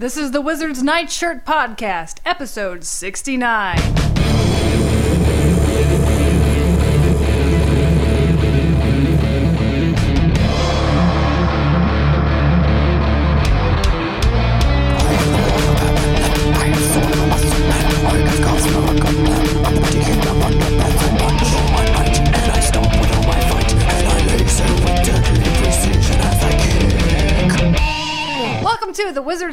This is the Wizard's Nightshirt Podcast, episode 69.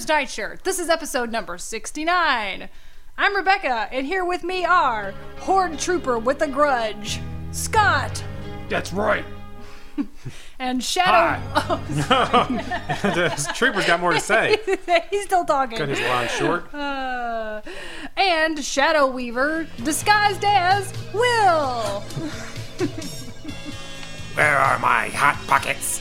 To the Wizard's This is episode number 69. I'm Rebecca, and here with me are Horde Trooper with a Grudge, Scott, That's right. and Shadow. the trooper's got more to say. He's still talking. Cut his line short. Uh, and Shadow Weaver, disguised as Will. Where are my hot pockets?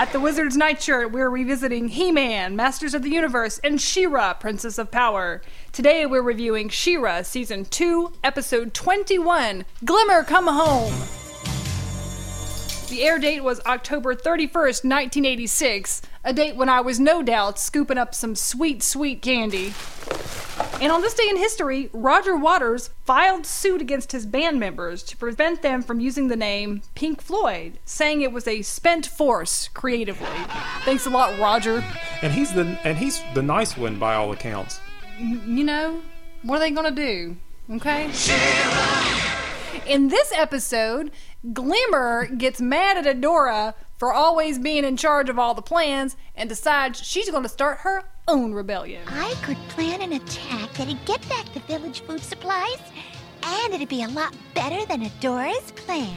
At the Wizard's Nightshirt, we're revisiting He Man, Masters of the Universe, and She Ra, Princess of Power. Today we're reviewing She Ra, Season 2, Episode 21 Glimmer Come Home. The air date was October 31st, 1986, a date when I was no doubt scooping up some sweet, sweet candy. And on this day in history, Roger Waters filed suit against his band members to prevent them from using the name Pink Floyd, saying it was a spent force creatively. Thanks a lot, Roger. And he's the and he's the nice one by all accounts. Mm, you know, what are they gonna do? Okay? In this episode, Glimmer gets mad at Adora for always being in charge of all the plans and decides she's gonna start her own rebellion. I could plan an attack that'd get back the village food supplies, and it'd be a lot better than Adora's plan.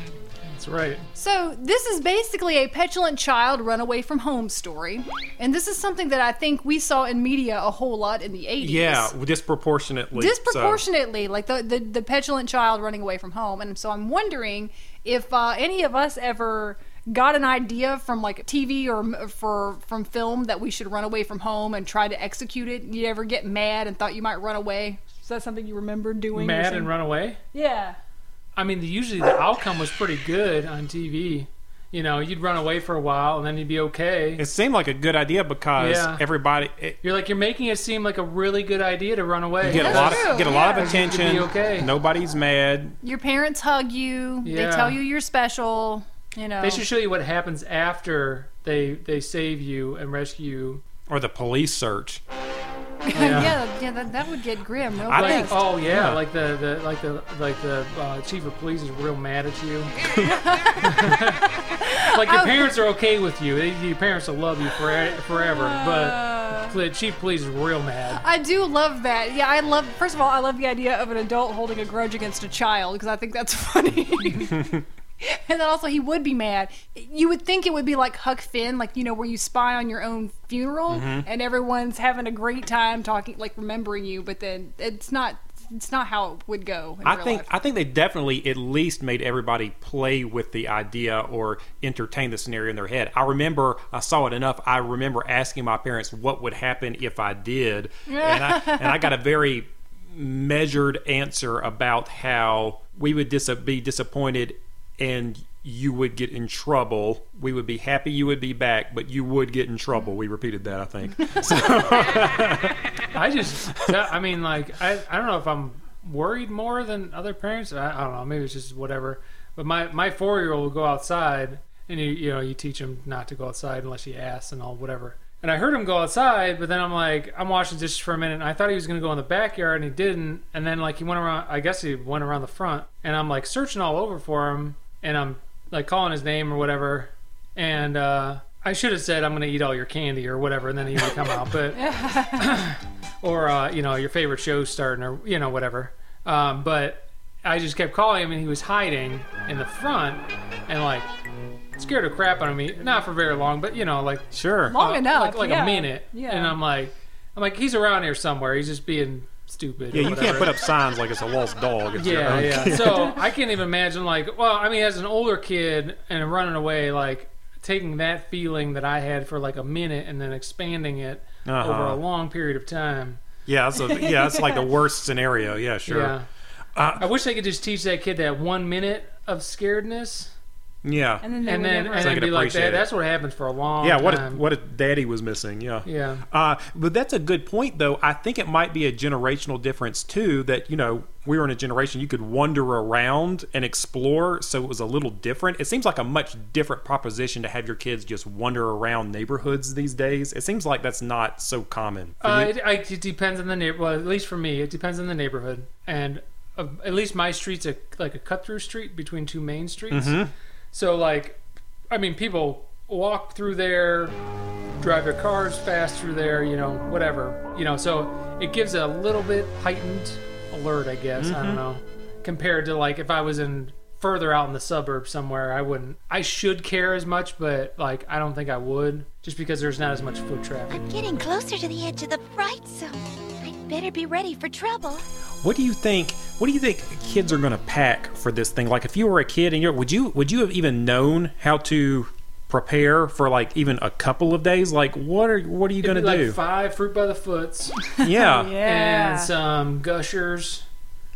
That's right. So, this is basically a petulant child run away from home story. And this is something that I think we saw in media a whole lot in the 80s. Yeah, disproportionately. so- Disproportionately, like the, the, the petulant child running away from home. And so I'm wondering if uh, any of us ever got an idea from like TV or for from film that we should run away from home and try to execute it. You ever get mad and thought you might run away? Is that something you remember doing? mad and run away. Yeah. I mean, the, usually the outcome was pretty good on TV. You know, you'd run away for a while and then you'd be okay. it seemed like a good idea because Yeah. everybody it, You're like you're making it seem like a really good idea to run away. you get a That's lot true, of get a lot yeah. of You could be attention. okay. Nobody's mad. Your parents hug you. They tell you you're special. You know. They should show you what happens after they they save you and rescue you. Or the police search. yeah, yeah, that, that would get grim real I fast. think- Oh yeah, Yeah. like the, the like the like the uh, chief of police is real mad at you. like your parents are okay with you. They, your parents will love you for, forever, but the chief of police is real mad. I do love that. Yeah, I love. First of all, I love the idea of an adult holding a grudge against a child because I think that's funny. and then also, he would be mad. You would think it would be like Huck Finn, like you know, where you spy on your own funeral Mm-hmm. and everyone's having a great time talking, like remembering you. But then it's not. It's not how it would go. In I real think life. I think they definitely at least made everybody play with the idea or entertain the scenario in their head. I remember I saw it enough. I remember asking my parents what would happen if I did, and I and I got a very measured answer about how we would dis- be disappointed and you would get in trouble. We would be happy you would be back, but you would get in trouble. We repeated that, I think. I just, I mean, like, I, I don't know if I'm worried more than other parents. I, I don't know. Maybe it's just whatever. But my, my four year old will go outside, and you, you know, you teach him not to go outside unless he asks and all whatever. And I heard him go outside, but then I'm like, I'm washing dishes for a minute, and I thought he was going to go in the backyard, and he didn't. And then, like, he went around, I guess he went around the front, and I'm like searching all over for him, and I'm like calling his name or whatever. And, uh, I should have said I'm going to eat all your candy or whatever, and then he would come out. But or uh, you know your favorite show's starting or you know whatever. Um, but I just kept calling him and he was hiding in the front and like scared the crap out of me. Not for very long, but you know like sure. long uh, enough, like, like yeah. a minute. Yeah. And I'm like, I'm like he's around here somewhere. He's just being stupid. Yeah, you can't put up signs like it's a lost dog. It's Yeah, yeah. kid. So I can't even imagine like, well, I mean, as an older kid and running away, like taking that feeling that I had for like a minute and then expanding it Uh-huh. over a long period of time. Yeah, so yeah, that's like the worst scenario. Yeah, sure. Yeah. Uh, I wish they could just teach that kid that one minute of scaredness Yeah. and then they and then never. and So be like appreciate that. it. That's what happens for a long yeah, what time. if, what if daddy was missing? Yeah. Yeah. Uh, but that's a good point, though. I think it might be a generational difference, too, that, you know, we were in a generation you could wander around and explore, so it was a little different. It seems like a much different proposition to have your kids just wander around neighborhoods these days. It seems like that's not so common. Uh, it, I, it depends on the neighbor. Well, at least for me, it depends on the neighborhood. And uh, at least my street's a like a cut through street between two main streets. Mm-hmm. So like, I mean, people walk through there, drive their cars fast through there. You know, whatever. You know, so it gives a little bit heightened alert, I guess. I Mm-hmm. don't know, compared to like if I was in further out in the suburbs somewhere, I wouldn't. I should care as much, but like I don't think I would, just because there's not as much foot traffic. I'm getting closer to the edge of the fright zone. I'd better be ready for trouble. What do you think? What do you think kids are going to pack for this thing? Like, if you were a kid and you're, would you would you have even known how to prepare for like even a couple of days? Like, what are what are you going It'd to be do? Like five fruit by the foots. yeah. yeah. and some gushers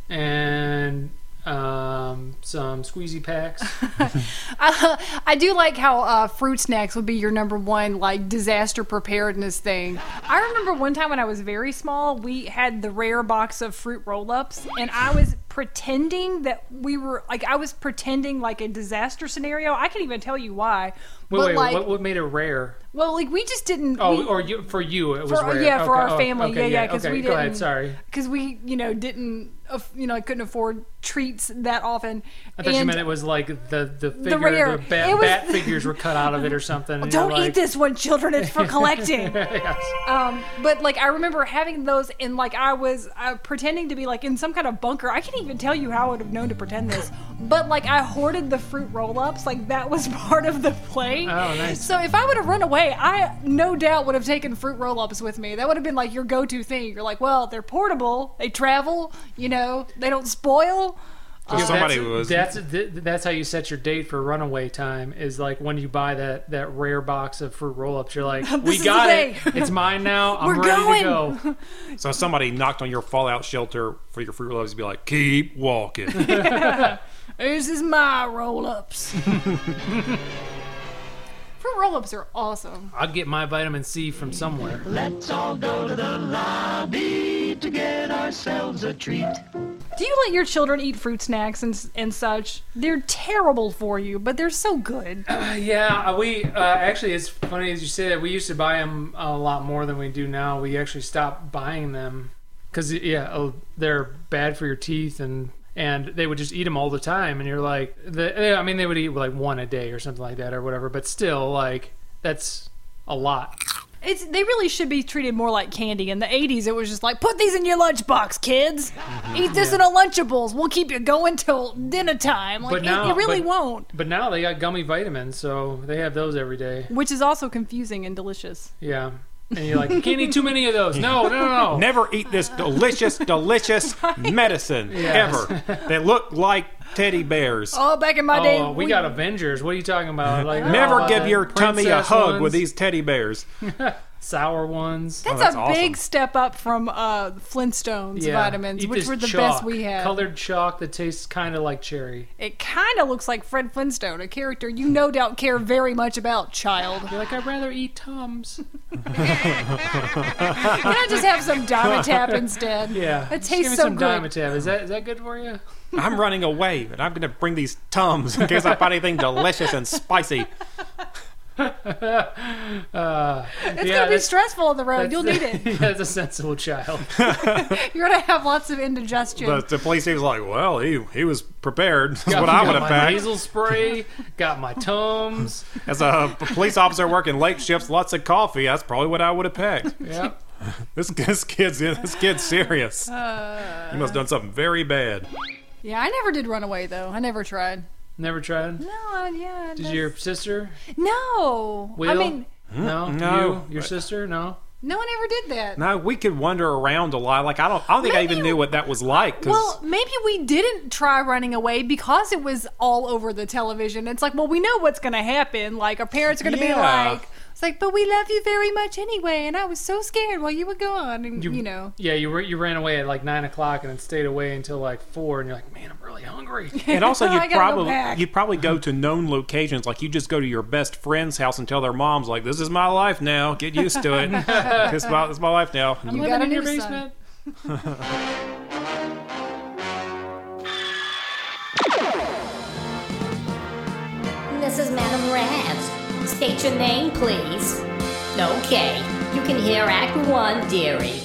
and um, some squeezy packs. I, I do like how uh, fruit snacks would be your number one like disaster preparedness thing. I remember one time when I was very small, we had the rare box of fruit roll-ups, and I was pretending that we were like I was pretending like a disaster scenario. I can't even tell you why. Wait, but wait, like, what, what made it rare? well, like we just didn't. Oh, we, or you, for you, it was for, rare. yeah, for Okay, our oh, family, okay, yeah, yeah, because okay, we didn't. ahead, sorry. because we, you know, didn't, you know, I couldn't afford treats that often. I thought you meant it was like the the figure, the, rare- bat, was- bat figures were cut out of it or something. Don't eat like, this one, children. It's for collecting. yes. um, but like I remember having those, and like I was uh, pretending to be like in some kind of bunker. I can't even tell you how I would have known to pretend this, but like I hoarded the fruit roll-ups. Like that was part of the play. Oh, nice. So if I would have run away, I no doubt would have taken fruit roll-ups with me. That would have been like your go-to thing. You're like, well, they're portable. They travel. You know, they don't spoil. So somebody that's, was that's that's how you set your date for runaway time is like when you buy that that rare box of fruit roll-ups you're like we got it it's mine now i'm We're ready going." to go so somebody knocked on your fallout shelter for your fruit loaves to be like, keep walking. This is my roll-ups. fruit roll-ups are awesome. i'll get my vitamin c from somewhere Let's all go to the lobby to get ourselves a treat. Do you let your children eat fruit snacks and and such? They're terrible for you, but they're so good. yeah uh, we uh, actually it's funny as you say that we used to buy them a lot more than we do now we actually stopped buying them because yeah uh, they're bad for your teeth and and they would just eat them all the time and you're like the, i mean they would eat like one a day or something like that or whatever but still like that's a lot It's they really should be treated more like candy. In the '80s, it was just like put these in your lunchbox, kids. Eat this in a Lunchables. We'll keep you going till dinner time. Like But it- now- it, really but- won't. but now they got gummy vitamins so they have those every day Which is also confusing and delicious. yeah and you're like you can't eat too many of those no no no no Never eat this delicious, delicious medicine ever. They look like teddy bears. Oh, back in my day, Oh, we, got Avengers. What are you talking about? Like Never uh, give your tummy a princess hug ones, with these teddy bears. sour ones. That's, that's a big step up from uh, Flintstones vitamins, Eat which were the chalk, best we had. Colored chalk that tastes kind of like cherry. It kind of looks like Fred Flintstone, a character you no doubt care very much about, child. You're like, I'd rather eat Tums. Can I just have some Dimetapp instead? Yeah, It Just give tastes me so some good. Dimetapp. Is that is that good for you? I'm running away, but I'm going to bring these Tums in case I find anything delicious and spicy. It's yeah, gonna be stressful on the road. You'll need it. yeah, that's a sensible child. You're gonna have lots of indigestion. But the police chief was like, well, he, he was prepared. That's Got- what I would have my packed. nasal spray. Got my Tums. As a police officer working late shifts, lots of coffee, that's probably what I would have packed. Yeah. This, this kid's this kid's serious. Uh. you must have done something very bad. yeah, I never did run away though. I never tried. Never tried. No, I- yeah. Did that's- your sister? No. I Will? mean, No. No. You? Your sister? No. no one ever did that. No, we could wander around a lot. Like I don't, I don't think I even knew what that was like. 'cause- Well, maybe we didn't try running away because it was all over the television. It's like, well, we know what's going to happen. Like, our parents are going to be like, It's like, but we love you very much anyway, and I was so scared while you were gone, and you, know. Yeah, you were, you ran away at like nine o'clock and then stayed away until like four, and you're like, man, I'm really hungry. And also, I you'd probably you'd probably go to known locations. Like you just go to your best friend's house and tell their moms, like, "This is my life now. Get used to it. this, is my, this is my life now." And You you- got living a in your new son. basement? This is Madame Razz. State your name, please. Okay, you can hear Act One, dearie.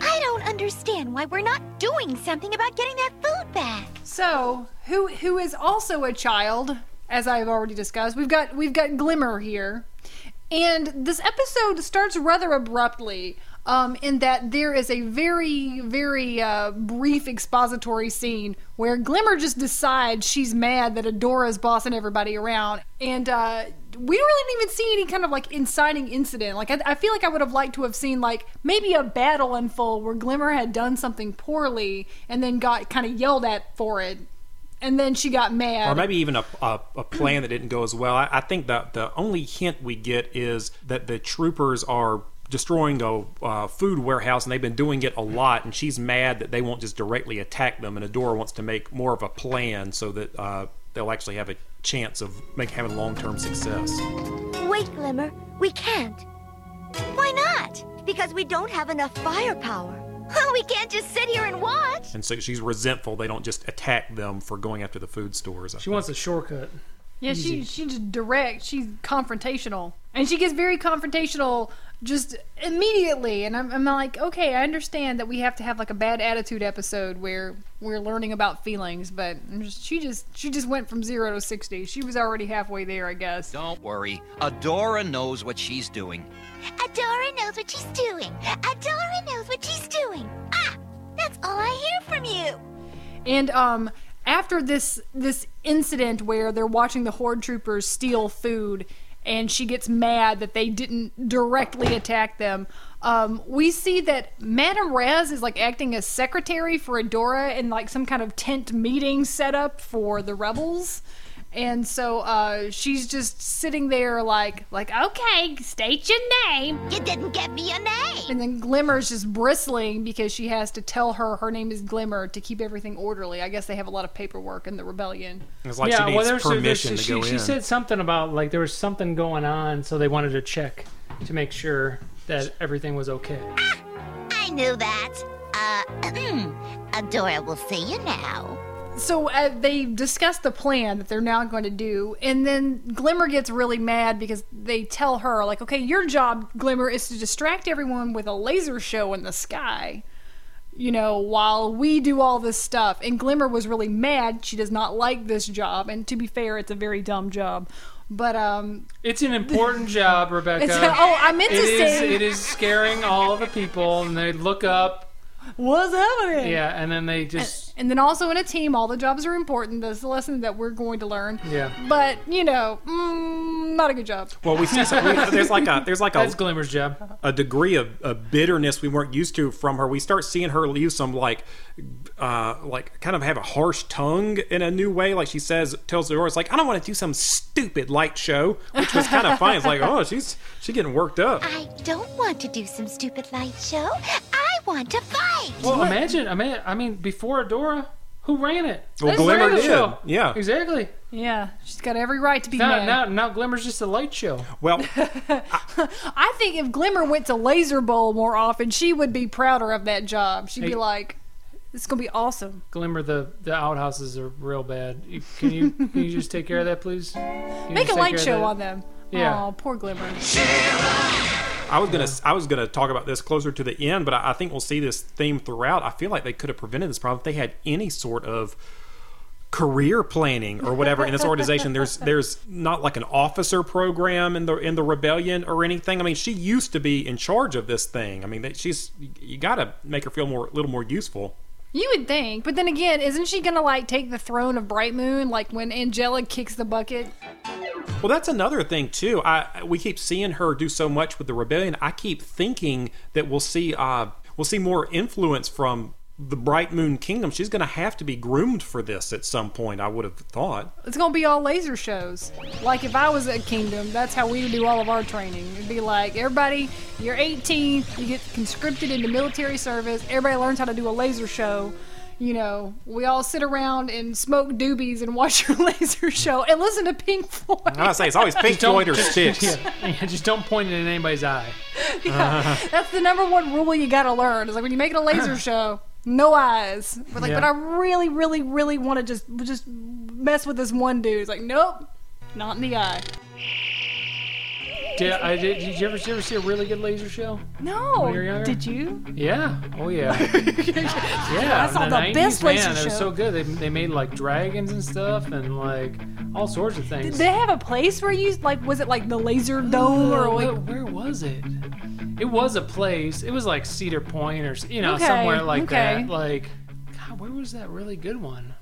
I don't understand why we're not doing something about getting that food back. So, who who is also a child, as I've already discussed. We've got we've got Glimmer here. And this episode starts rather abruptly. Um, in that there is a very, very uh, brief expository scene where Glimmer just decides she's mad that Adora's bossing everybody around, and uh, we really didn't even see any kind of like inciting incident. Like I, I feel like I would have liked to have seen like maybe a battle unfold where Glimmer had done something poorly and then got kind of yelled at for it, and then she got mad. or maybe even a, a, a plan that didn't go as well. I, I think that the only hint we get is that the troopers are destroying a uh, food warehouse and they've been doing it a lot and she's mad that they won't just directly attack them and Adora wants to make more of a plan so that uh, they'll actually have a chance of make, having long-term success. Wait, Glimmer, we can't. Why not? Because we don't have enough firepower. We can't just sit here and watch. And so she's resentful they don't just attack them for going after the food stores. I She think. wants a shortcut. Yeah, she she just direct. She's confrontational, and she gets very confrontational just immediately. And I'm, I'm like, okay, I understand that we have to have like a bad attitude episode where we're learning about feelings, but I'm just, she just she just went from zero to sixty. She was already halfway there, I guess. Don't worry. Adora knows what she's doing. Adora knows what she's doing. Adora knows what she's doing. Ah, that's all I hear from you. And um, after this this incident where they're watching the horde troopers steal food, and she gets mad that they didn't directly attack them. Um, we see that Madame Razz is like acting as secretary for Adora in like some kind of tent meeting setup for the rebels. And so uh, she's just sitting there like like okay, state your name. You didn't give me a name. And then Glimmer's just bristling because she has to tell her her name is Glimmer to keep everything orderly. I guess they have a lot of paperwork in the rebellion. It's like yeah, she needs well, there's, permission there's, to she, go she in. said something about like there was something going on, so they wanted to check to make sure that everything was okay. I knew that. Uh, Adora will see you now. So uh, they discuss the plan that they're now going to do, and then Glimmer gets really mad because they tell her, like, okay, your job, Glimmer, is to distract everyone with a laser show in the sky. You know, while we do all this stuff. And Glimmer was really mad. She does not like this job. And to be fair, it's a very dumb job. But, um, It's an important job, Rebecca. oh, I meant to It is, say, it is scaring all the people, and they look up, what's happening? yeah, and then they just, And then also in a team, all the jobs are important. That's the lesson that we're going to learn. yeah. But, you know, mm, not a good job. well, we see some, we, there's like a there's like That's a, Glimmer's job. a degree of, of bitterness we weren't used to from her. We start seeing her use some like, uh, like kind of have a harsh tongue in a new way. Like she says, tells Aurora, it's like I don't want to do some stupid light show, which was kind of fun. It's like, oh, she's she's getting worked up. I don't want to do some stupid light show. I want to fight. Well, imagine, I mean, I mean, before Adora, who ran it? Well, That's Glimmer did. show. Yeah. exactly. Yeah, she's got every right to be Now, mad. now, now, Glimmer's just a light show. Well, I think if Glimmer went to Laser Bowl more often, she would be prouder of that job. She'd be like, "This is gonna be awesome." Glimmer, the the outhouses are real bad. Can you can you just take care of that, please? Can Make a light show on them. Yeah. Aw, poor Glimmer. I was gonna I was gonna talk about this closer to the end, but I, I think we'll see this theme throughout. I feel like they could have prevented this problem if they had any sort of career planning or whatever in this organization. There's there's not like an officer program in the in the rebellion or anything. I mean, she used to be in charge of this thing. I mean, she's you got to make her feel more a little more useful. You would think, but then again, isn't she gonna like take the throne of Bright Moon, like when Angela kicks the bucket? Well, that's another thing too. I we keep seeing her do so much with the rebellion. I keep thinking that we'll see uh we'll see more influence from the Bright Moon Kingdom, she's going to have to be groomed for this at some point. I would have thought. It's gonna be all laser shows. Like if I was at Kingdom, that's how we would do all of our training. It'd be like everybody, you're 18, you get conscripted into military service. Everybody learns how to do a laser show. You know, we all sit around and smoke doobies and watch your laser show and listen to Pink Floyd. I gotta say, it's always Pink Floyd or just- Styx. Yeah, yeah, just don't point it in anybody's eye. That's the number one rule you gotta learn. Is like when you make it a laser show, no eyes. But like, Yeah. but I really, really, really want to just just mess with this one dude. It's like, nope, not in the eye. Did, I, did, did you ever, did you ever see a really good laser show? No, When you were younger? did you? Yeah. Oh yeah. yeah. I saw the the 90s, best laser man, It was so good. They, they made like dragons and stuff and like all sorts of things. Did they have a place where you like? Was it like the laser dome or like? where, where was it? It was a place. It was like Cedar Point or you know Okay, somewhere like okay. that. Like, where was that really good one?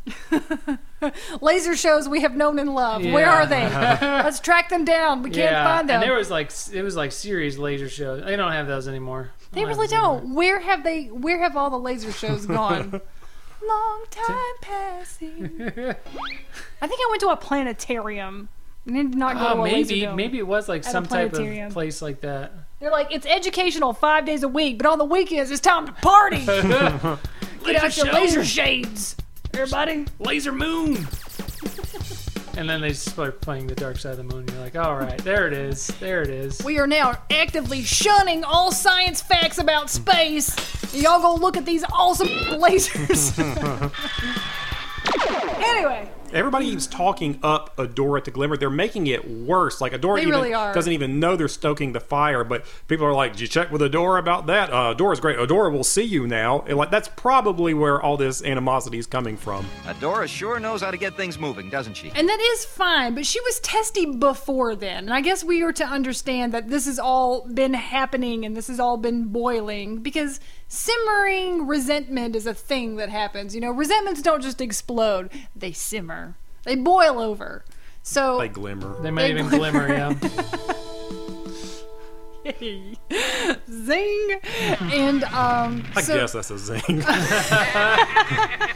laser shows we have known and loved. Where are they? Let's track them down. We can't yeah, find them. and there was like it was like series laser shows. They don't have those anymore. they don't really don't. Where have they? Where have all the laser shows gone? Long time passing. I think I went to a planetarium. I did not go Oh, to a maybe maybe it was like some type of place like that. They're like, it's educational five days a week, but on the weekends it's time to party. Get out your show. laser shades, everybody. Laser Moon. and then they start playing the Dark Side of the Moon. You're like, all right, there it is, there it is. We are now actively shunning all science facts about space. Y'all go look at these awesome lasers. anyway, Everybody keeps talking up Adora to Glimmer. They're making it worse. Like Adora They even really are. doesn't even know they're stoking the fire, but people are like, "Did you check with Adora about that? Uh, Adora's great. Adora will see you now." And like that's probably where all this animosity is coming from. Adora sure knows how to get things moving, doesn't she? and that is fine, but she was testy before then. And I guess we are to understand that this has all been happening and this has all been boiling because simmering resentment is a thing that happens. You know, resentments don't just explode, they simmer, they boil over. So they Glimmer. They might They even glimmer. glimmer, yeah. zing and um I so guess that's a zing. that's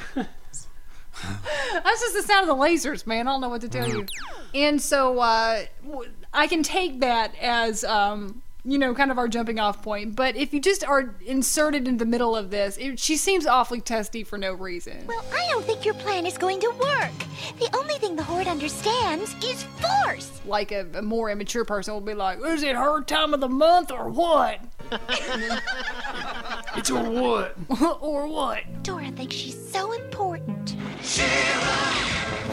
just the sound of the lasers man i don't know what to tell you and so uh w- i can take that as um you know kind of our jumping off point but if you just are inserted in the middle of this it, she seems awfully testy for no reason Well, I don't think your plan is going to work. The only thing the Horde understands is force. like a, a more immature person will be like is it her time of the month or what It's a what? or what Dora thinks she's so important.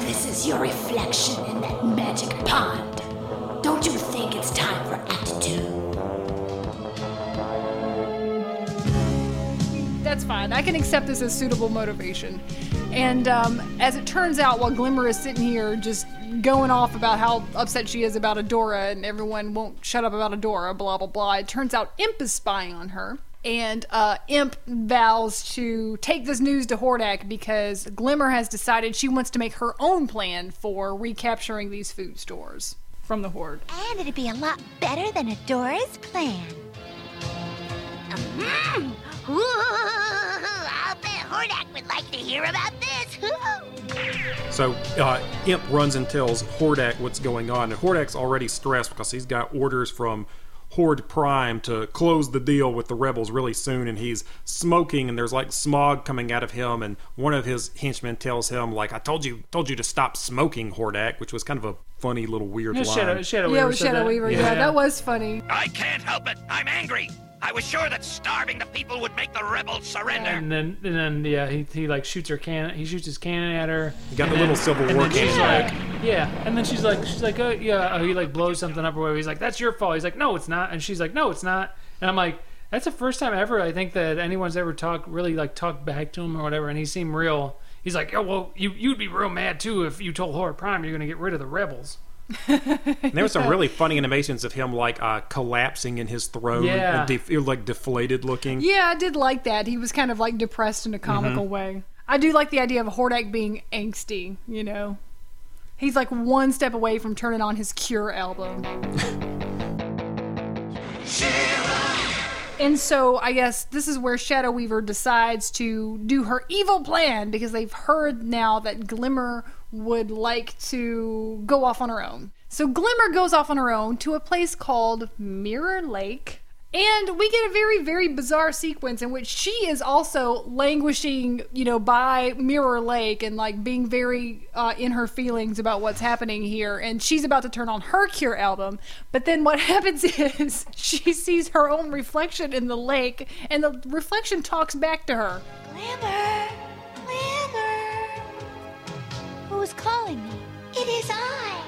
This is your reflection in that magic pond. Don't you think it's time for Act that's fine. I can accept this as suitable motivation. And um, as it turns out, while Glimmer is sitting here just going off about how upset she is about Adora and everyone won't shut up about Adora, blah, blah, blah, it turns out Imp is spying on her. And uh, Imp vows to take this news to Hordak because Glimmer has decided she wants to make her own plan for recapturing these food stores from the Horde. And it'd be a lot better than Adora's plan. Mm. Ooh, I'll bet Hordak would like to hear about this. So uh, Imp runs and tells Hordak what's going on, and Hordak's already stressed because he's got orders from Horde Prime to close the deal with the rebels really soon, and he's smoking, and there's like smog coming out of him, and one of his henchmen tells him like, "I told you, told you to stop smoking, Hordak," which was kind of a funny little weird Yeah, line. Shadow, Shadow yeah, Weaver Shadow that. Weaver. Yeah. that was funny. I can't help it. I'm angry. I was sure that starving the people would make the rebels surrender. And then, and then, yeah, he, he like shoots her cannon. He shoots his cannon at her. You got and the then- little Civil War then she's cannon. like, yeah. And then she's like, she's like, oh yeah. Oh, he like blows something up or whatever. He's like, that's your fault. He's like, no, it's not. And she's like, no, it's not. And I'm like, that's the first time ever I think that anyone's ever talked really like talked back to him or whatever. And he seemed real. He's like, oh well, you you'd be real mad too if you told Horde Prime you're gonna get rid of the rebels. And there were some really funny animations of him like uh, collapsing in his throne, Yeah. and def- like deflated looking. Yeah, I did like that. He was kind of like depressed in a comical way. I do like the idea of Hordak being angsty, you know. He's like one step away from turning on his Cure album. And so I guess this is where Shadow Weaver decides to do her evil plan because they've heard now that Glimmer would like to go off on her own. So Glimmer goes off on her own to a place called Mirror Lake. And we get a very, very bizarre sequence in which she is also languishing, you know, by Mirror Lake and like being very uh, in her feelings about what's happening here. And she's about to turn on her Cure album. But then what happens is she sees her own reflection in the lake, and the reflection talks back to her. Glimmer! Who's calling me? It is I.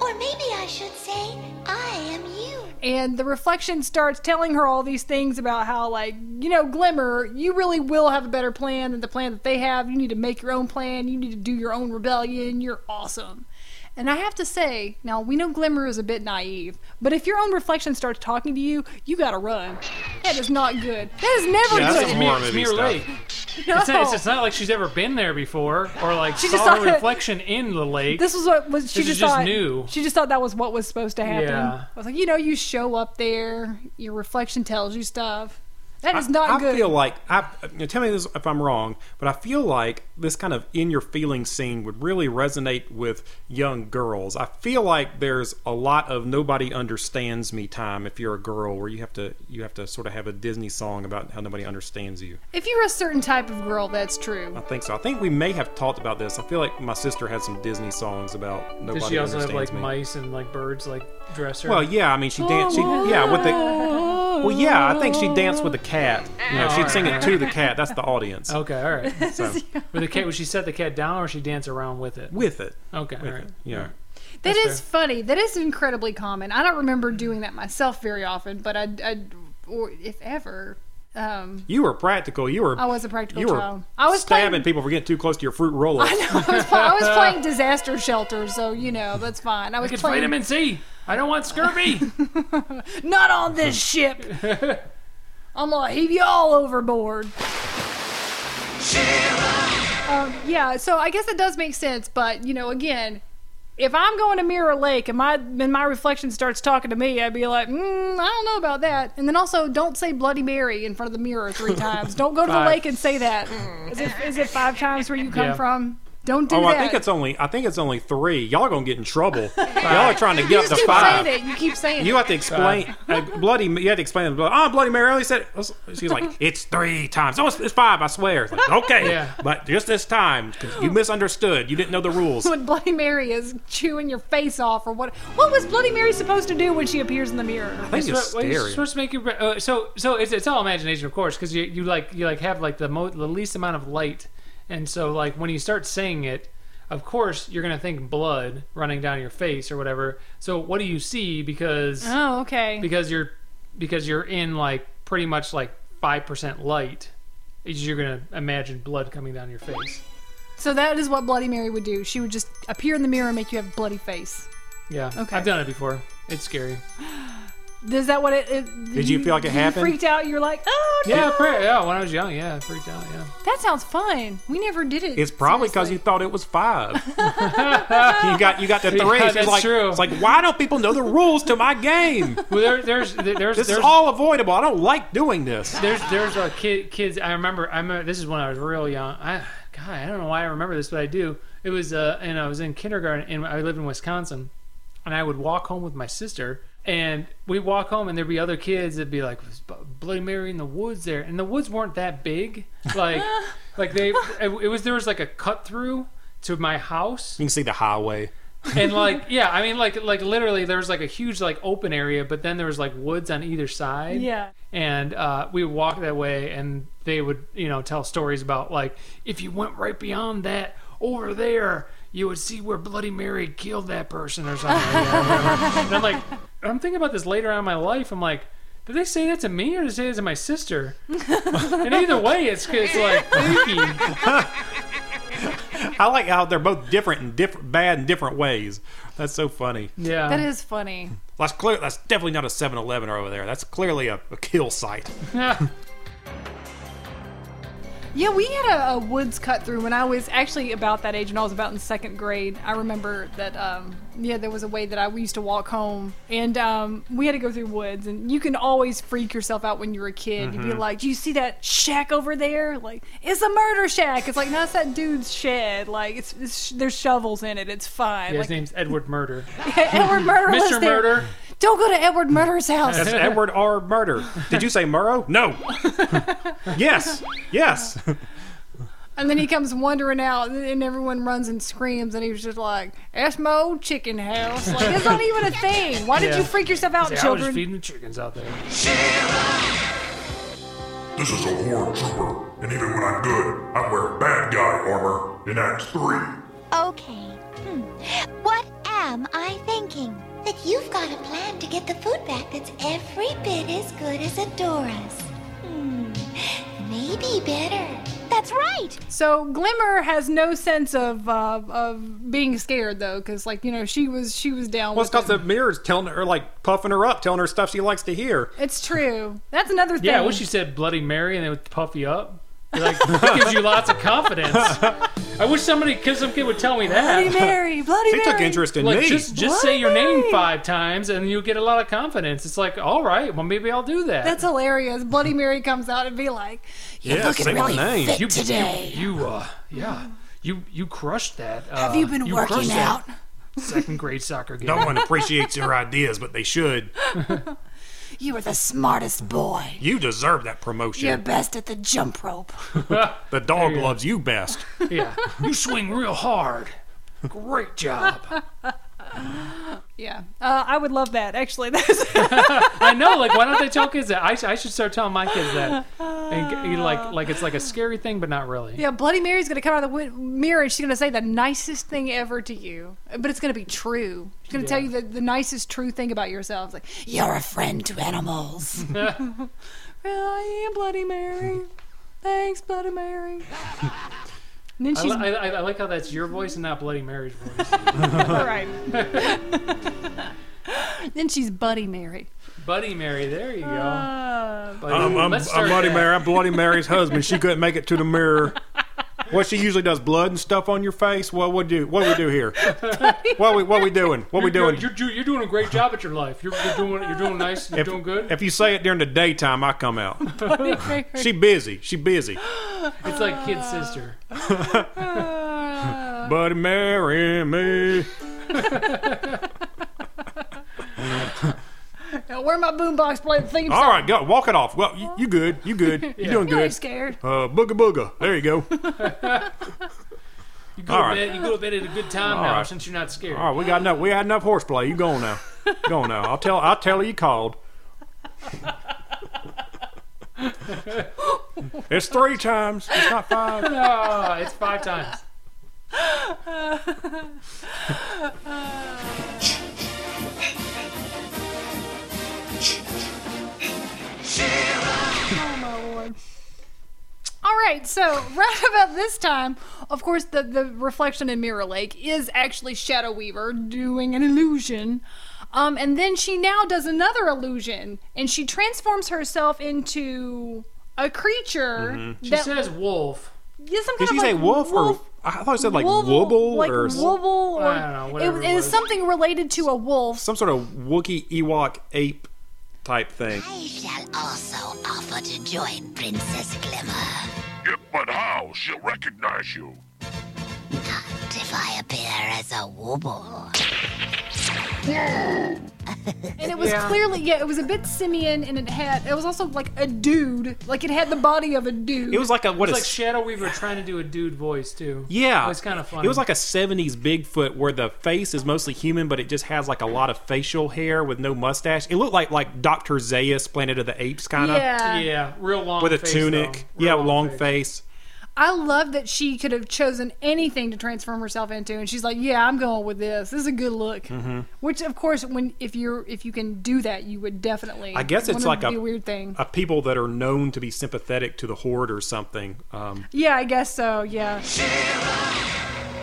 Or maybe I should say, I am you. And the reflection starts telling her all these things about how, like, you know, Glimmer, you really will have a better plan than the plan that they have. You need to make your own plan. You need to do your own rebellion. You're awesome. And I have to say, now we know Glimmer is a bit naive, but if your own reflection starts talking to you, you gotta run. That is not good. That is never Yeah, that's good. some horror It's movie Mirror stuff. Lake. No. It's, not, it's not like she's ever been there before or like She just saw thought- her reflection in the lake. This was what was she This is just just thought new. She just thought that was what was supposed to happen. Yeah. I was like, you know, you show up there, your reflection tells you stuff. That is not I, good. I feel like I you know, tell me this if I'm wrong, but I feel like this kind of in your feelings scene would really resonate with young girls. I feel like there's a lot of nobody understands me time if you're a girl, where you have to you have to sort of have a Disney song about how nobody understands you. if you're a certain type of girl, that's true. I think so. I think we may have talked about this. I feel like my sister had some Disney songs about nobody Does she also have understands like me. mice and like birds like dress her? Well, yeah. I mean, she danced. She yeah with the. Well, yeah. I think she danced with the cat. You know, she'd sing it to the cat. That's the audience. Okay, all right. So With the cat, would she set the cat down or she dance around with it? with it. Okay, With right. it. Yeah. That That's is funny. That is incredibly common. I don't remember doing that myself very often, but I, I or if ever, um, You were practical. You were. I was a practical you were child. I was stabbing playing, people for getting too close to your fruit roll-ups. I, know, I, was, pl- I was playing disaster shelter, so you know that's fine. I was It's playing vitamin C. I don't want scurvy. not on this ship. I'm gonna heave you all overboard. Um, yeah, so I guess it does make sense, but you know, again, if I'm going to Mirror Lake and my and my reflection starts talking to me, I'd be like, mm, I don't know about that. And then also, don't say Bloody Mary in front of the mirror three times. Don't go to the lake and say that. Is it is it five times where you come Yeah. from? Don't do that. oh, that. I think it's only. I think it's only three. Y'all are gonna get in trouble. Y'all are trying to you get up to keep five. saying it. You keep saying You it. have to explain uh, bloody. You have to explain. Oh, bloody Mary only said. It. She's like, it's three times. Oh, it's, it's five. I swear. It's like, okay, Yeah. but just this time 'cause you misunderstood. You didn't know the rules. when Bloody Mary is chewing your face off, or what? What was Bloody Mary supposed to do when she appears in the mirror? I think it's Well, you're scary. supposed to make you. Uh, so so it's, it's all imagination, of course, because you, you like you like have like the mo- the least amount of light, and so like when you start saying it, of course you're gonna think blood running down your face or whatever. So what do you see? Because Oh, okay. because you're because you're in like pretty much like five percent light, you're gonna imagine blood coming down your face. So that is what Bloody Mary would do. She would just appear in the mirror and make you have a bloody face. Yeah, Okay. I've done it before. It's scary. Is that what it? it Did you feel like it you happened? freaked out. You're like, oh no. Yeah, pre- yeah. When I was young, yeah, I freaked out. Yeah. That sounds fun. We never did it. It's probably because you thought it was five. you got you got the three. Yeah, She's that's like, true. It's like, why don't people know the rules to my game? Well, there, there's there's This there's is all avoidable. I don't like doing this. there's there's a kid kids I remember I remember this is when I was real young. I God I don't know why I remember this, but I do. It was uh and I was in kindergarten and I lived in Wisconsin, and I would walk home with my sister. And we'd walk home, and there'd be other kids that'd be like, "Was Bloody Mary in the woods there?" And the woods weren't that big, like, like they, it was there was like a cut through to my house, You can see the highway. and like yeah i mean like like literally there was like a huge like open area but then there was like woods on either side Yeah. and uh, we would walk that way and they would you know tell stories about like if you went right beyond that over there you would see where bloody mary killed that person or something and i'm like i'm thinking about this later on in my life i'm like did they say that to me or did they say that to my sister and either way it's, it's like freaky I like how they're both different and different, bad in different ways. That's so funny. yeah That is funny. That's clear. That's definitely not a 7-Eleven over there. That's clearly a, a kill site. Yeah, we had a, a woods cut through when I was actually about that age, when I was about in second grade. I remember that, um, yeah, there was a way that I we used to walk home, and um, we had to go through woods. And you can always freak yourself out when you're a kid. You'd be like, "Do you see that shack over there? Like, it's a murder shack." It's like, no, it's that dude's shed. Like, it's, it's there's shovels in it. It's fine. Yeah, like, his name's Edward Murder. Edward Murder Mr. Murder. Don't go to Edward Murder's house. That's Edward R. Murder. Did you say Murrow? No. yes. Yes. And then he comes wandering out, and and everyone runs and screams, and he was just like, "That's my old chicken house." Like it's not even a thing. Why did Yeah. you freak yourself out, Yeah, I was children? just feeding the chickens out there. This is a horde trooper, and even when I'm good, I wear bad guy armor in Act 3. Okay. Hmm. What am I thinking? That you've got a plan to get the food back that's every bit as good as Adora's. Hmm. Maybe better. That's right. So Glimmer has no sense of uh, of being scared though, because like you know she was she was down. Well, it's because it. the mirror's telling her, like, puffing her up, telling her stuff she likes to hear. It's true. That's another thing. Yeah, I wish you said Bloody Mary and they would puff you up. You're like, that gives you lots of confidence. I wish somebody, cause some kid would tell me that. Bloody Mary, Bloody She Mary. took interest in Like me. just just say your name five times and you'll get a lot of confidence. It's like, all right, well maybe I'll do that. That's hilarious. Bloody Mary comes out and be like, "You're Yeah, looking say my really name. fit you, today. You, you, uh, yeah, you you crushed that. Uh, Have you been crushed working that out? Second grade soccer game. No one appreciates your ideas, but they should. You are the smartest boy. You deserve that promotion. You're best at the jump rope." The dog loves you best. yeah, you swing real hard. Great job. Yeah, uh, I would love that. Actually, that's I know. Like, why don't they tell kids that? I, sh- I should start telling my kids that. And you like like it's like a scary thing, but not really. yeah. Bloody Mary's gonna come out of the wi- mirror and she's gonna say the nicest thing ever to you, but it's gonna be true. She's gonna tell you the, the nicest true thing about yourself. It's like you're a friend to animals. well, I am Bloody Mary. Thanks, Bloody Mary. And then I, she's li- I, I like how that's your voice and not Bloody Mary's voice. all right. then she's Buddy Mary. Buddy Mary, there you go. Uh, Buddy, I'm, I'm, let's I'm start Bloody that. Mary. I'm Bloody Mary's husband. She couldn't make it to the mirror. What she usually does, blood and stuff on your face. What would do? What we do here? What we what we doing? What we You're, doing? you're, you're, you're doing a great job at your life. You're, you're doing you're doing nice. You're If, doing good. if you say it during the daytime, I come out. She busy. She busy. It's like kid sister. Buddy Mary and me. Now where my boombox play the theme All song? All right, go walk it off. Well, you, you good? You good? You doing You ain't good? scared. Uh, booga booga. There you go. You go All to right. bed. You go to bed at a good time All now right. since you're not scared. All right, we got enough. We had enough horseplay. You go on now. Go on now. I'll tell. I'll tell her you called. it's three times. It's not five. Ah, it's five times. Oh my lord. All right, so right about this time, of course, the, the reflection in Mirror Lake is actually Shadow Weaver doing an illusion. Um, and then she now does another illusion, and she transforms herself into a creature. She that, says wolf. yeah, some Did she of say like wolf, or I thought it said like wobble, wobble like or wobble, or I don't know, it, it it was was. something related to a wolf. some sort of Wookiee Ewok ape type thing. I shall also offer to join Princess Glimmer. Yeah, but how? She'll recognize you. Not if I appear as a wobble. And it was clearly, yeah, it was a bit simian, and it had, it was also like a dude, like it had the body of a dude. It was like a what It's is like Shadow Weaver trying to do a dude voice too. Yeah, It was kind of funny. It was like a '70s Bigfoot where the face is mostly human, but it just has like a lot of facial hair with no mustache. It looked like like Doctor Zaius, Planet of the Apes, kind of yeah. yeah, real long with a face, tunic. Yeah, Real long face. I love that she could have chosen anything to transform herself into, and she's like, "Yeah, I'm going with this. This is a good look." Mm-hmm. Which, of course, when if you're if you can do that, you would definitely. I guess it's like a a weird thing. A people that are known to be sympathetic to the horde or something. Um, yeah, I guess so. Yeah.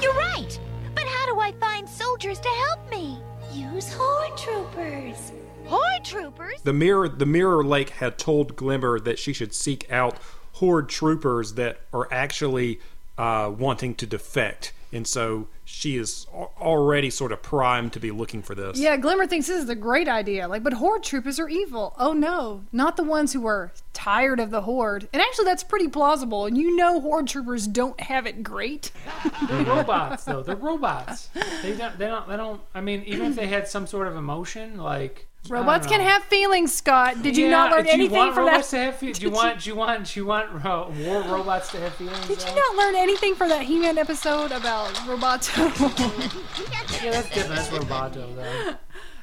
You're right. But how do I find soldiers to help me? Use horde troopers. Horde troopers? the mirror, the mirror lake had told Glimmer that she should seek out horde troopers that are actually uh, wanting to defect, and so she is already sort of primed to be looking for this. Yeah, Glimmer thinks this is a great idea. Like, but Horde troopers are evil. Oh no, not the ones who are tired of the Horde. And actually, that's pretty plausible. And you know, Horde troopers don't have it great. They're robots, though. They're robots. They don't. They don't. They don't. I mean, even if they had some sort of emotion, like I don't Robots can have feelings, Scott. Did you Yeah, not learn do you anything want from robots that? To have fe- do you want? Do you want? Do you want uh, war robots to have feelings? Did you though? not learn anything from that He-Man episode about Roboto? Yeah, that's different. That's Roboto, though.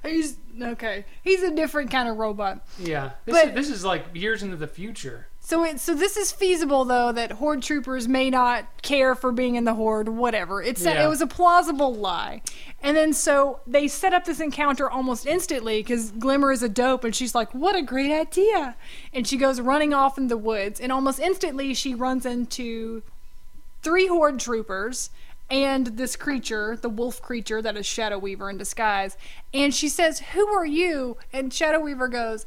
He's okay. He's a different kind of robot. Yeah, this, But- is, this is like years into the future. So it so this is feasible though that horde troopers may not care for being in the horde, whatever. It's Yeah. it was a plausible lie. And then so they set up this encounter almost instantly because Glimmer is a dope and she's like, "What a great idea!" And she goes running off in the woods, and almost instantly she runs into three horde troopers and this creature, the wolf creature that is Shadow Weaver in disguise. And she says, "Who are you?" And Shadow Weaver goes.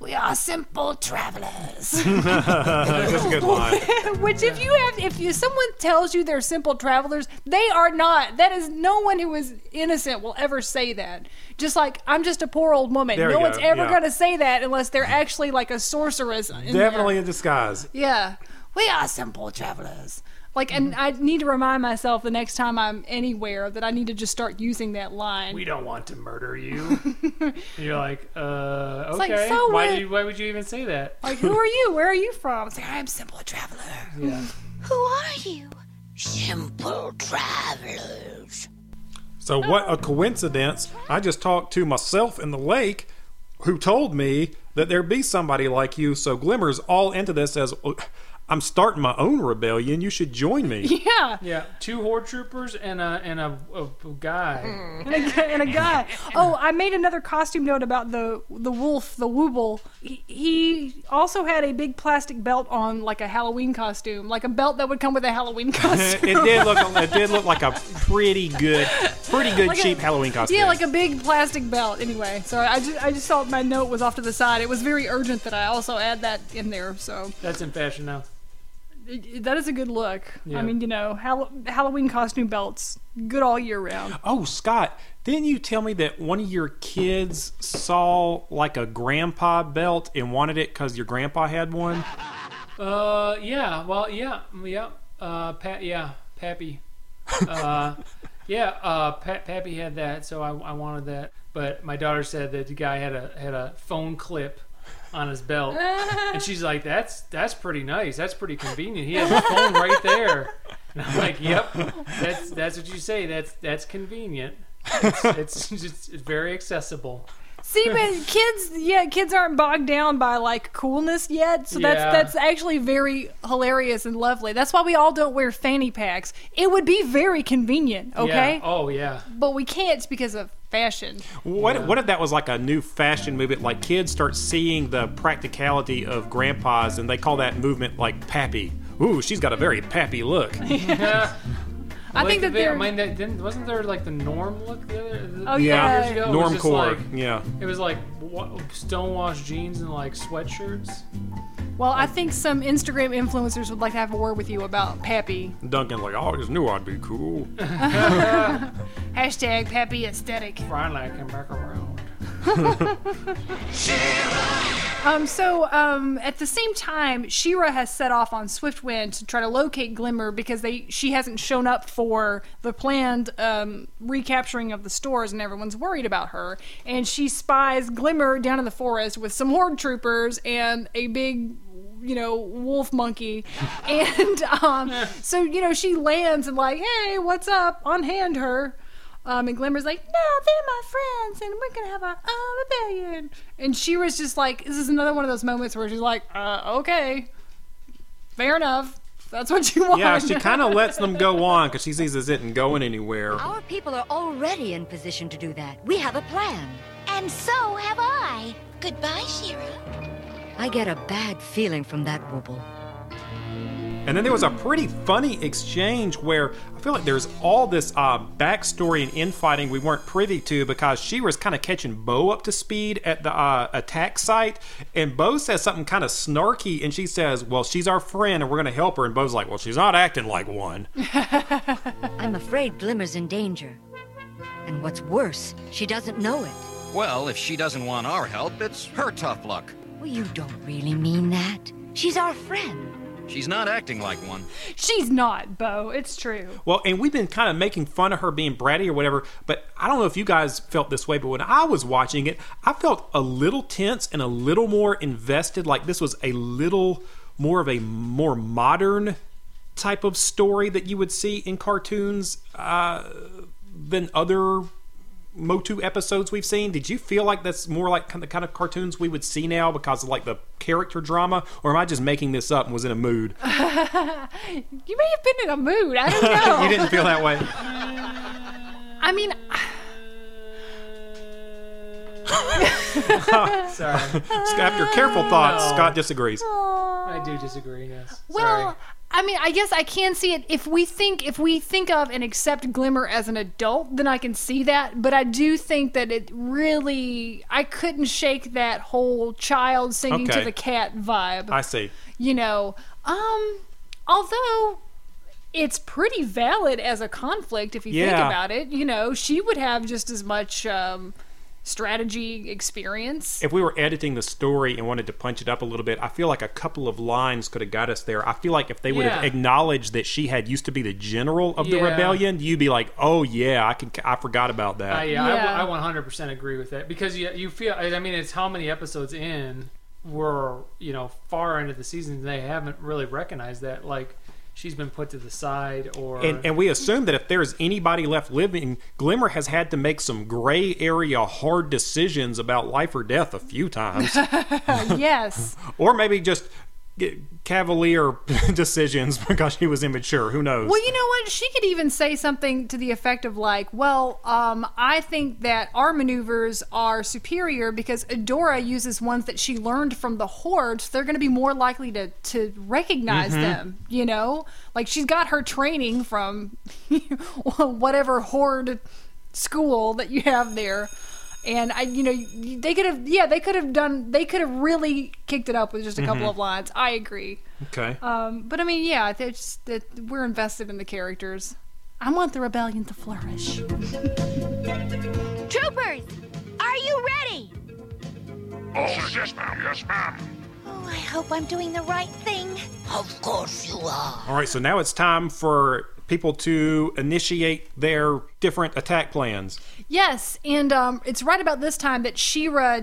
We are simple travelers. That's a good line. Which, if you have, if you, someone tells you they're simple travelers, they are not. That is no one who is innocent will ever say that. Just like I'm just a poor old woman. There no you one's go, ever yeah. going to say that unless they're actually like a sorceress. in Definitely there. in disguise. Yeah, we are simple travelers. Like, and Mm-hmm. I need to remind myself the next time I'm anywhere that I need to just start using that line. We don't want to murder you. And you're like, uh, okay. like, so why what? do you, Why would you even say that? like, who are you? Where are you from? It's like I'm a simple traveler. Yeah. Who are you? Simple travelers. So what a coincidence! I just talked to myself in the lake, who told me that there'd be somebody like you. So Glimmer's all into this as I'm starting my own rebellion. You should join me. Yeah. Yeah, two horde troopers and a and a, a, a guy. Mm. and a, and a guy. Oh, I made another costume note about the the wolf, the wooble. He, he also had a big plastic belt on, like a Halloween costume, like a belt that would come with a Halloween costume. it did look. It did look like a pretty good, pretty good Like a- cheap Halloween costume. Yeah, like a big plastic belt. Anyway, sorry, I just I just thought my note was off to the side. It was very urgent that I also add that in there. So That's in fashion now. That is a good look. Yeah. I mean, you know, Hall- Halloween costume belts, good all year round. Oh, Scott, didn't you tell me that one of your kids saw like a grandpa belt and wanted it because your grandpa had one? Uh, yeah. Well, yeah, yeah. Uh, Pat, yeah, Pappy. Uh, yeah. Uh, Pat, Pappy had that, so I, I wanted that. But my daughter said that the guy had a had a phone clip on his belt, and she's like, "That's that's pretty nice. That's pretty convenient. He has a phone right there." And I'm like, "Yep, that's that's what you say. That's that's convenient. It's it's, it's, it's very accessible." See, but kids, yeah, kids aren't bogged down by like coolness yet. So that's Yeah. that's actually very hilarious and lovely. That's why we all don't wear fanny packs. It would be very convenient, okay? Yeah. Oh yeah. But we can't because of fashion. What, what if that was like a new fashion movement? Like kids start seeing the practicality of grandpas and they call that movement like pappy. Ooh, she's got a very pappy look. I think that they. I mean, that didn't wasn't there like the norm look the other? the- Oh, years yeah. ago? It was like- yeah. It was like wa- stonewashed jeans and like sweatshirts. Well, I think some Instagram influencers would like to have a word with you about Pappy. Duncan's like, oh, I just knew I'd be cool. Hashtag Pappy aesthetic. Finally, I came back around. Um, so um, at the same time, She-Ra has set off on Swiftwind to try to locate Glimmer because they she hasn't shown up for the planned um, recapturing of the stores, and everyone's worried about her. And she spies Glimmer down in the forest with some horde troopers and a big. You know, wolf monkey, and um, so you know she lands and like, hey, what's up? On hand her, um, and Glimmer's like, no, they're my friends, and we're gonna have our own rebellion. And she was just like, this is another one of those moments where she's like, uh, okay, fair enough. That's what you want. Yeah, she kind of lets them go on because she sees this isn't going anywhere. Our people are already in position to do that. We have a plan. And so have I. Goodbye, She-Ra. I get a bad feeling from that wobble. And then there was a pretty funny exchange where I feel like there's all this uh, backstory and infighting we weren't privy to because she was kind of catching Bow up to speed at the uh, attack site, and Bow says something kind of snarky, and she says, "Well, she's our friend, and we're going to help her." And Bow's like, "Well, she's not acting like one." I'm afraid Glimmer's in danger. And what's worse, she doesn't know it. Well, if she doesn't want our help, it's her tough luck. Well, you don't really mean that. She's our friend. She's not acting like one. She's not, Bow. It's true. Well, and we've been kind of making fun of her being bratty or whatever, but I don't know if you guys felt this way, but when I was watching it, I felt a little tense and a little more invested. Like this was a little more of a more modern type of story that you would see in cartoons uh, than other Motu episodes we've seen. Did you feel like that's more like the kind of cartoons we would see now because of like the character drama, or am I just making this up and was in a mood? you may have been in a mood. I don't know. you didn't feel that way. I mean, Sorry. After careful thoughts, No. Scott disagrees. I do disagree. Yes. well, Sorry. I mean, I guess I can see it if we think if we think of and accept Glimmer as an adult, then I can see that. But I do think that it really, I couldn't shake that whole child singing Okay. to the cat vibe. I see. you know um although it's pretty valid as a conflict if you think Yeah. about it you know she would have just as much um strategy experience If we were editing the story and wanted to punch it up a little bit, I feel like a couple of lines could have got us there. I feel like if they would have acknowledged that she had used to be the general of the Yeah. rebellion, you'd be like, "Oh yeah, I can. I forgot about that." Uh, yeah, Yeah. I, I 100% agree with that because you, you feel. I mean, it's how many episodes in we're you know far into the season they haven't really recognized that like she's been put to the side or And, and we assume that if there's anybody left living, Glimmer has had to make some gray area hard decisions about life or death a few times. yes or maybe just get cavalier decisions because she was immature. Who knows? well you know what she could even say something to the effect of like well um i think that our maneuvers are superior because adora uses ones that she learned from the horde so they're going to be more likely to to recognize them you know like she's got her training from whatever horde school that you have there and I, you know, they could have, yeah, they could have done, they could have really kicked it up with just a couple of lines. I agree. okay. Um, but I mean, yeah, it's that we're invested in the characters. I want the rebellion to flourish. Troopers, are you ready? Oh, yes, ma'am. Yes, ma'am. Oh, I hope I'm doing the right thing. Of course you are. All right, so now it's time for people to initiate their different attack plans. Yes, and um, it's right about this time that She-Ra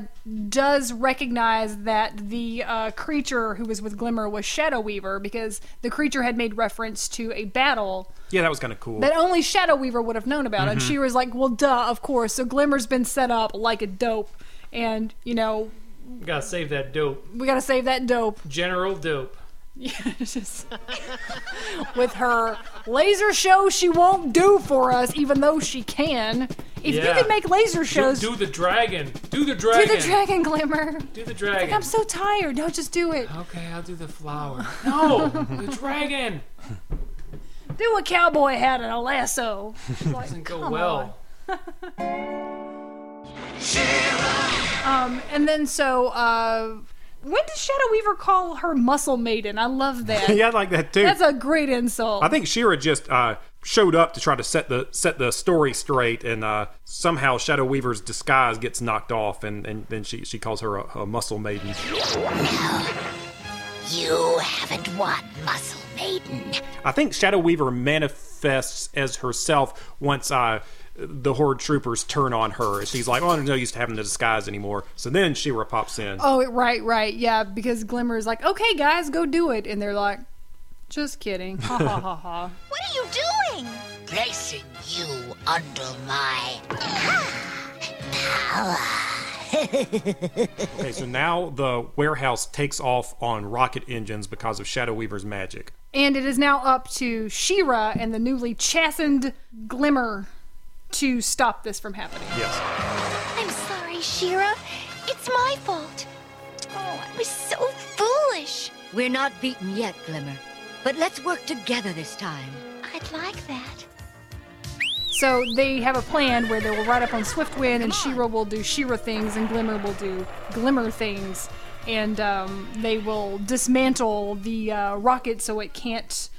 does recognize that the uh, creature who was with Glimmer was Shadow Weaver because the creature had made reference to a battle Yeah, that was kind of cool. that only Shadow Weaver would have known about. And She-Ra's like, well, duh, of course. So Glimmer's been set up like a dope. And, you know, gotta save that dope. we gotta save that dope. General dope. Yeah, just with her laser show she won't do for us, even though she can. If Yeah. you could make laser shows, do the dragon. Do the dragon. do the dragon glimmer. Do the dragon. Like, I'm so tired. No, just do it. okay, I'll do the flower. No, the dragon. Do a cowboy hat and a lasso. Like, Doesn't go come well. Um, and then so, uh, when does Shadow Weaver call her muscle maiden? I love that. yeah, I like that too. That's a great insult. I think She-Ra just uh, showed up to try to set the set the story straight, and uh, somehow Shadow Weaver's disguise gets knocked off, and, and then she she calls her a, a muscle maiden. You haven't won, Muscle Maiden. I think Shadow Weaver manifests as herself once uh, the Horde troopers turn on her. and She's like, "Oh, I'm no use to having the disguise anymore." So then She-Ra pops in. Oh, right, right, yeah. Because glimmer is like, "Okay, guys, go do it," and they're like, "Just kidding." Ha ha ha ha. What are you doing? Placing you under my power. Okay, so now the warehouse takes off on rocket engines because of Shadow Weaver's magic. And it is now up to She-Ra and the newly chastened Glimmer to stop this from happening. Yes. I'm sorry, She-Ra. It's my fault. Oh, I was so foolish. We're not beaten yet, Glimmer. But let's work together this time. I'd like that. So they have a plan where they will ride up on Swiftwind, and She-Ra will do She-Ra things, and Glimmer will do Glimmer things, and um, they will dismantle the uh, rocket so it can't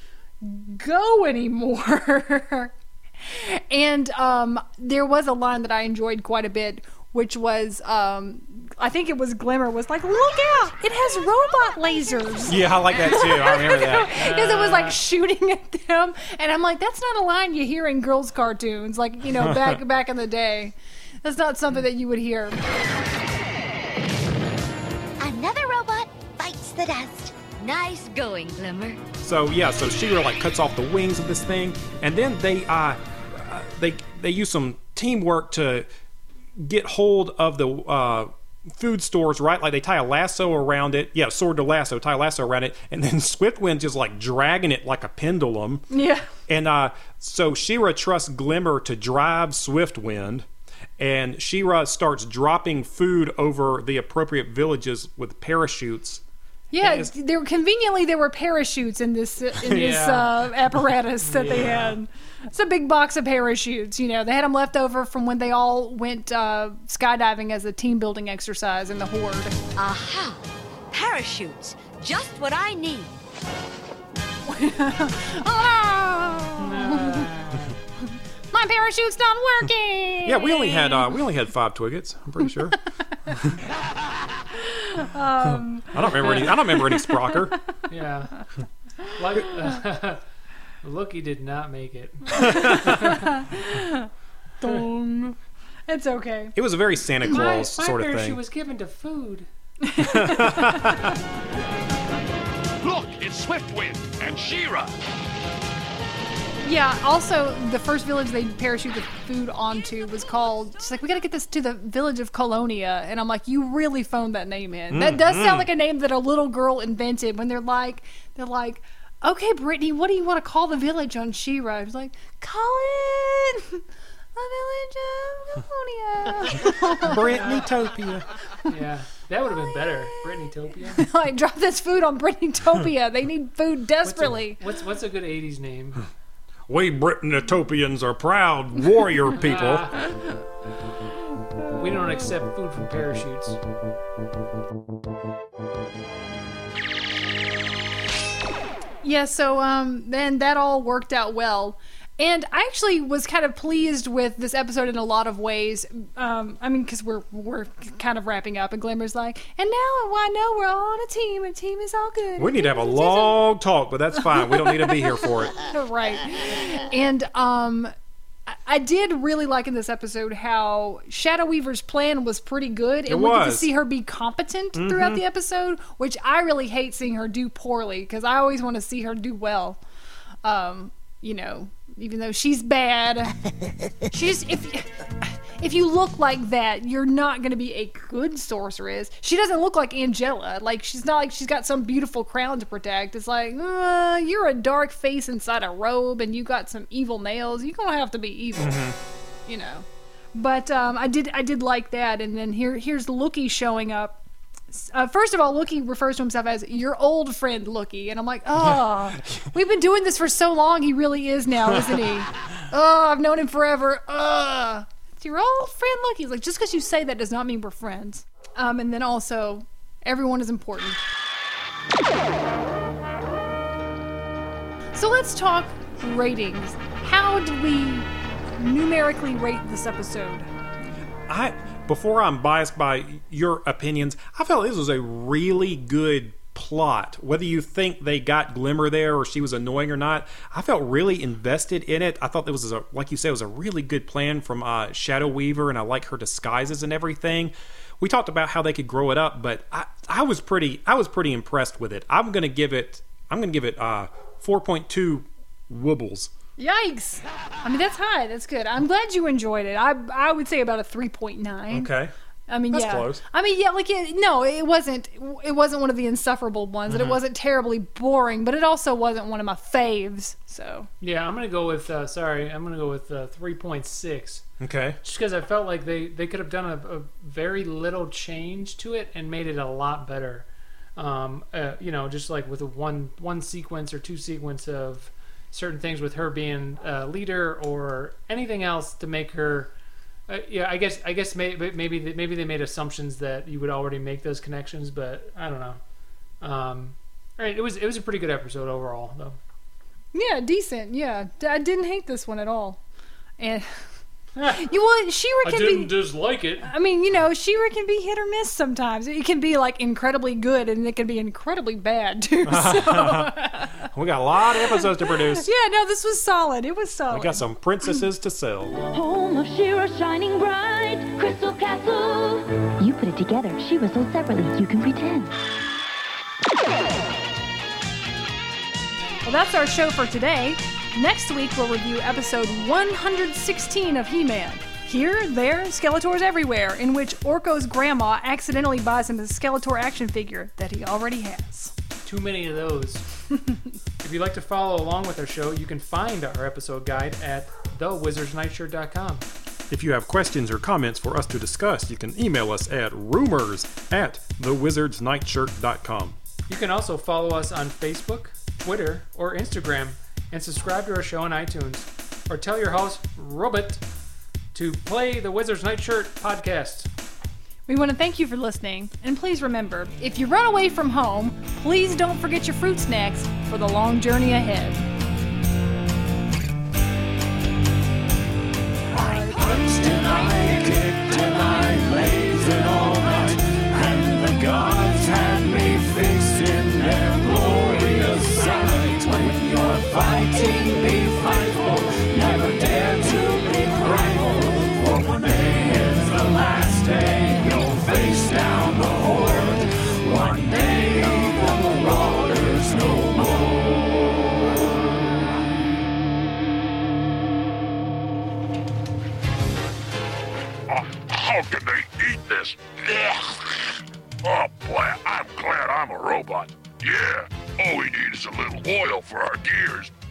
go anymore. And um, there was a line that I enjoyed quite a bit, which was um, I think it was Glimmer was like, "Look out! It has robot lasers." Yeah, I like that too. I remember that. Because it was like shooting at them, and I'm like, that's not a line you hear in girls' cartoons, like you know, back back in the day. That's not something that you would hear. Another robot bites the dust. Nice going, Glimmer. So yeah, so She-Ra like cuts off the wings of this thing, and then they uh, uh they they use some teamwork to get hold of the uh food stores, right? Like they tie a lasso around it. Yeah, sword to lasso, tie a lasso around it, and then Swiftwind's just like dragging it like a pendulum. Yeah. And uh, so She-Ra trusts Glimmer to drive Swiftwind, and She-Ra starts dropping food over the appropriate villages with parachutes. Yeah, there conveniently there were parachutes in this in this Yeah. uh, apparatus that they had. It's a big box of parachutes. You know, they had them left over from when they all went uh, skydiving as a team building exercise in the horde. Aha! Parachutes. Just what I need. My parachute's not working. Yeah, we only had uh, we only had five twiggets. I'm pretty sure. Um, I don't remember any. I don't remember any Sprocker. Yeah. Like, Loo-Kee did not make it. Dong. It's okay. It was a very Santa My, Claus my sort of parachute thing. was given to food. Look, it's Swiftwind and She-Ra. Yeah. Also, the first village they parachute the food onto was called. She's like, we got to get this to the village of Colonia, and I'm like, you really phoned that name in. That does Mm-hmm. sound like a name that a little girl invented when they're like, they're like. Okay, Brittany, what do you want to call the village on She-Ra? It's like, call it the village of Colonia. Brittany Topia. Yeah, that would have been better. Brittany Topia. like, drop this food on Brittany Topia. They need food desperately. What's what's a good '80s name? We Britanitopians are proud warrior people. We don't accept food from parachutes. Yeah, so um, then that all worked out well. And I actually was kind of pleased with this episode in a lot of ways. Um, I mean, because we're we're kind of wrapping up, and Glimmer's like, and now I know we're all on a team, and team is all good. We need to have a long talk, but that's fine. We don't need to be here for it. right. And um, I- I did really like in this episode how Shadow Weaver's plan was pretty good, and It we get to was. see her be competent throughout Mhm. the episode, which I really hate seeing her do poorly because I always want to see her do well. Um, you know, even though she's bad, she's if if you look like that, you're not going to be a good sorceress. She doesn't look like Angella. Like she's not like she's got some beautiful crown to protect. It's like uh, you're a dark face inside a robe, and you got some evil nails. You're gonna have to be evil, you know. But um, I did I did like that, and then here here's Loo-Kee showing up. Uh, first of all, Loo-Kee refers to himself as your old friend Loo-Kee, and I'm like, oh, we've been doing this for so long. He really is now, isn't he? Oh, I've known him forever. Ugh. Your old friend Loo-Kee. Like, just because you say that does not mean we're friends. Um, and then also, everyone is important. So let's talk ratings. How do we numerically rate this episode? I before I'm biased by your opinions, I felt this was a really good plot. Whether you think they got Glimmer there or she was annoying or not, I felt really invested in it. I thought it was a like you said, it was a really good plan from uh, Shadow Weaver, and I like her disguises and everything. We talked about how they could grow it up, but I, I was pretty I was pretty impressed with it. I'm gonna give it I'm gonna give it uh, 4.2 wobbles. Yikes! I mean, that's high. That's good. I'm glad you enjoyed it. I I would say about a 3.9. Okay. I mean, That's yeah. close. I mean, yeah. Like, it, no, it wasn't. It wasn't one of the insufferable ones, and Mhm. it wasn't terribly boring. But it also wasn't one of my faves. So Yeah, I'm gonna go with. Uh, sorry, I'm gonna go with uh, 3.6. Okay. Just because I felt like they they could have done a, a very little change to it and made it a lot better. Um, uh, you know, just like with a one one sequence or two sequence of certain things with her being a leader or anything else to make her. Uh, yeah, I guess I guess maybe maybe they, maybe they made assumptions that you would already make those connections, but I don't know. Um, all right, it was it was a pretty good episode overall, though. Yeah, decent. Yeah, I didn't hate this one at all. And you want She-Ra can be. dislike it. I mean, you know, She-Ra can be hit or miss sometimes. It can be like incredibly good, and it can be incredibly bad too. So. We got a lot of episodes to produce. yeah, no, this was solid. It was solid. We got some princesses to sell. Home of She-Ra shining bright, Crystal Castle. You put it together. She was sold separately. You can pretend. Well, that's our show for today. Next week, we'll review episode 116 of He Man. Here, there, Skeletors everywhere, in which Orko's grandma accidentally buys him a Skeletor action figure that he already has. Too many of those. if you'd like to follow along with our show, you can find our episode guide at thewizardsnightshirt.com. If you have questions or comments for us to discuss, you can email us at rumors at thewizardsnightshirt.com. You can also follow us on Facebook, Twitter, or Instagram, and subscribe to our show on iTunes. Or tell your host, Robert, to play the Wizard's Nightshirt podcast. We want to thank you for listening, and please remember if you run away from home, please don't forget your fruit snacks for the long journey ahead. punched and I for our gears.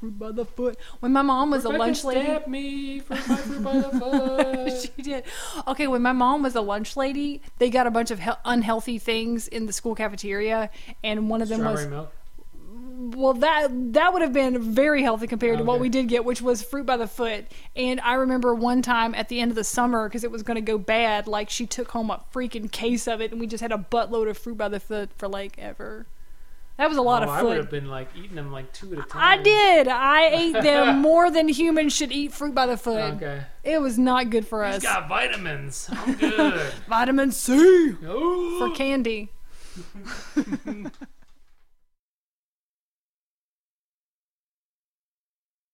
fruit by the foot. When my mom was a lunch lady, stabbed me for my fruit by the foot. she did. Okay, when my mom was a lunch lady, they got a bunch of he- unhealthy things in the school cafeteria, and one of them Strawberry was milk. well that that would have been very healthy compared to what we did get, which was fruit by the foot. And I remember one time at the end of the summer because it was going to go bad, like she took home a freaking case of it, and we just had a buttload of fruit by the foot for like ever. That was a lot oh, of I would have been like eating them like two at a time. I did. I ate them more than humans should eat fruit by the foot. Okay. It was not good for He's us. got vitamins. I'm good. Vitamin C Oh. for candy.